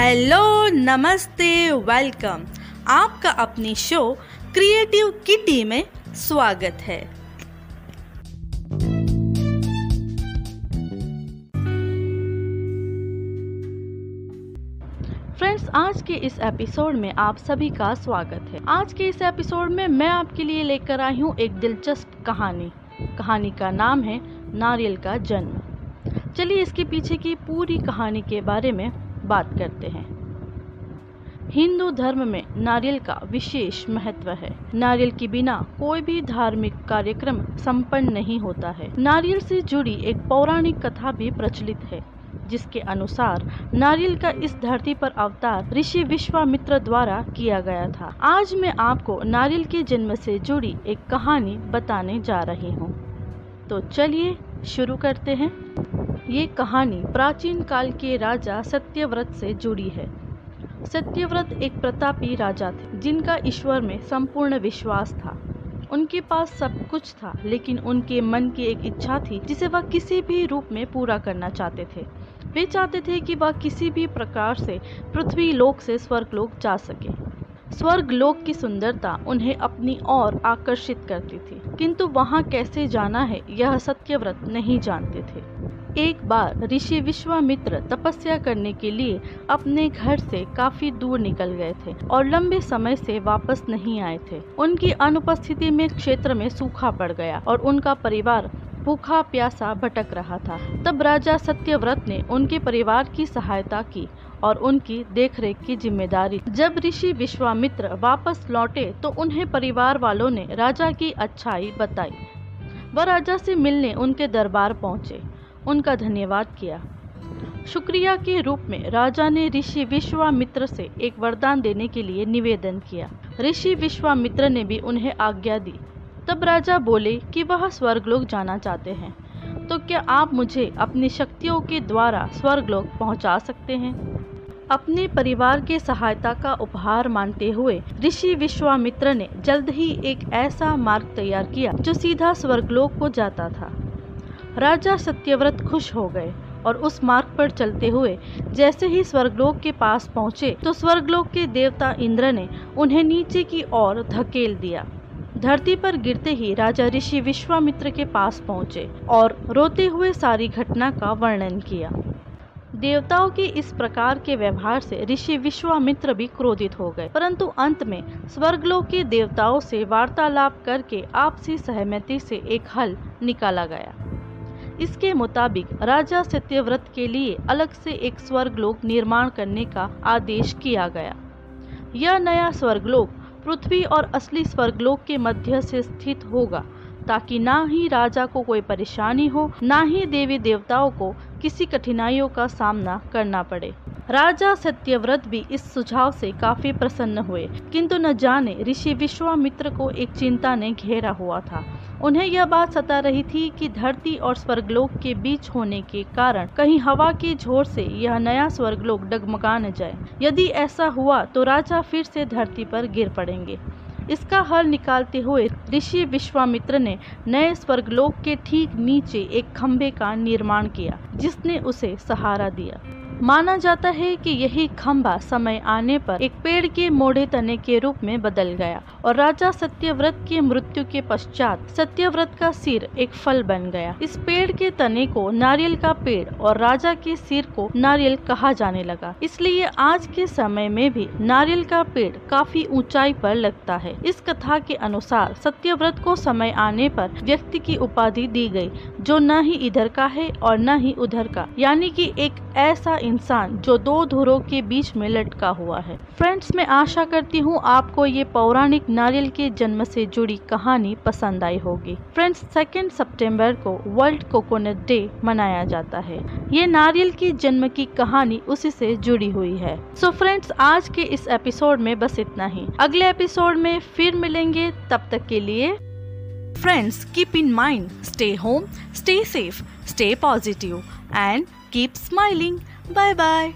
Hello, नमस्ते, welcome. आपका अपनी शो क्रिएटिव किटी में स्वागत है। फ्रेंड्स, आज के इस एपिसोड में आप सभी का स्वागत है। आज के इस एपिसोड में मैं आपके लिए लेकर आई हूँ एक दिलचस्प कहानी। कहानी का नाम है नारियल का जन्म। चलिए इसके पीछे की पूरी कहानी के बारे में बात करते हैं। हिंदू धर्म में नारियल का विशेष महत्व है। नारियल के बिना कोई भी धार्मिक कार्यक्रम संपन्न नहीं होता है। नारियल से जुड़ी एक पौराणिक कथा भी प्रचलित है, जिसके अनुसार नारियल का इस धरती पर अवतार ऋषि विश्वामित्र द्वारा किया गया था। आज मैं आपको नारियल के जन्म से जुड़ी एक कहानी बताने जा रही हूँ। तो चलिए शुरू करते हैं। ये कहानी प्राचीन काल के राजा सत्यव्रत से जुड़ी है। सत्यव्रत एक प्रतापी राजा थे, जिनका ईश्वर में संपूर्ण विश्वास था। उनके पास सब कुछ था, लेकिन उनके मन की एक इच्छा थी, जिसे वह किसी भी रूप में पूरा करना चाहते थे। वे चाहते थे कि वह किसी भी प्रकार से पृथ्वी लोक से स्वर्ग लोक जा सके। स्वर्ग लोक की सुंदरता उन्हें अपनी ओर आकर्षित करती थी, किंतु वहाँ कैसे जाना है, यह सत्यव्रत नहीं जानते थे। एक बार ऋषि विश्वामित्र तपस्या करने के लिए अपने घर से काफ़ी दूर निकल गए थे और लंबे समय से वापस नहीं आए थे। उनकी अनुपस्थिति में क्षेत्र में सूखा पड़ गया और उनका परिवार भूखा प्यासा भटक रहा था। तब राजा सत्यव्रत ने उनके परिवार की सहायता की और उनकी देखरेख की ज़िम्मेदारी। जब ऋषि विश्वामित्र वापस लौटे तो उन्हें परिवार वालों ने राजा की अच्छाई बताई। वह राजा से मिलने उनके दरबार पहुँचे। उनका धन्यवाद किया। शुक्रिया के रूप में राजा ने ऋषि विश्वामित्र से एक वरदान देने के लिए निवेदन किया। ऋषि विश्वामित्र ने भी उन्हें आज्ञा दी। तब राजा बोले कि वह स्वर्गलोक जाना चाहते हैं। तो क्या आप मुझे अपनी शक्तियों के द्वारा स्वर्गलोक पहुँचा सकते हैं? अपने परिवार के सहायता का उपहार मानते हुए ऋषि विश्वामित्र ने जल्द ही एक ऐसा मार्ग तैयार किया जो सीधा स्वर्गलोक को जाता था। राजा सत्यव्रत खुश हो गए और उस मार्ग पर चलते हुए जैसे ही स्वर्गलोक के पास पहुँचे तो स्वर्गलोक के देवता इंद्र ने उन्हें नीचे की ओर धकेल दिया। धरती पर गिरते ही राजा ऋषि विश्वामित्र के पास पहुँचे और रोते हुए सारी घटना का वर्णन किया। देवताओं के इस प्रकार के व्यवहार से ऋषि विश्वामित्र भी क्रोधित हो गए, परंतु अंत में स्वर्गलोक के देवताओं से वार्तालाप करके आपसी सहमति से एक हल निकाला गया। इसके मुताबिक राजा सत्यव्रत के लिए अलग से एक स्वर्गलोक निर्माण करने का आदेश किया गया। यह नया स्वर्गलोक पृथ्वी और असली स्वर्गलोक के मध्य से स्थित होगा, ताकि ना ही राजा को कोई परेशानी हो, ना ही देवी देवताओं को किसी कठिनाइयों का सामना करना पड़े। राजा सत्यव्रत भी इस सुझाव से काफ़ी प्रसन्न हुए, किंतु न जाने ऋषि विश्वामित्र को एक चिंता ने घेरा हुआ था। उन्हें यह बात सता रही थी कि धरती और स्वर्गलोक के बीच होने के कारण कहीं हवा के झोर से यह नया स्वर्गलोक डगमगा न जाए। यदि ऐसा हुआ तो राजा फिर से धरती पर गिर पड़ेंगे। इसका हल निकालते हुए ऋषि विश्वामित्र ने नए स्वर्गलोक के ठीक नीचे एक खंभे का निर्माण किया, जिसने उसे सहारा दिया। माना जाता है कि यही खंभा समय आने पर एक पेड़ के मोड़े तने के रूप में बदल गया और राजा सत्यव्रत की मृत्यु के पश्चात सत्यव्रत का सिर एक फल बन गया। इस पेड़ के तने को नारियल का पेड़ और राजा के सिर को नारियल कहा जाने लगा। इसलिए आज के समय में भी नारियल का पेड़ काफ़ी ऊंचाई पर लगता है। इस कथा के अनुसार सत्यव्रत को समय आने पर व्यक्ति की उपाधि दी गई, जो न ही इधर का है और न ही उधर का, यानी कि एक ऐसा इंसान जो दो धुरों के बीच में लटका हुआ है। फ्रेंड्स, मैं आशा करती हूँ आपको ये पौराणिक नारियल के जन्म से जुड़ी कहानी पसंद आई होगी। फ्रेंड्स सेकेंड सितंबर को वर्ल्ड कोकोनट डे मनाया जाता है। ये नारियल के जन्म की कहानी उसी से जुड़ी हुई है। सो so फ्रेंड्स आज के इस एपिसोड में बस इतना ही। अगले एपिसोड में फिर मिलेंगे। तब तक के लिए friends keep in mind stay home stay safe stay positive and keep smiling. Bye bye.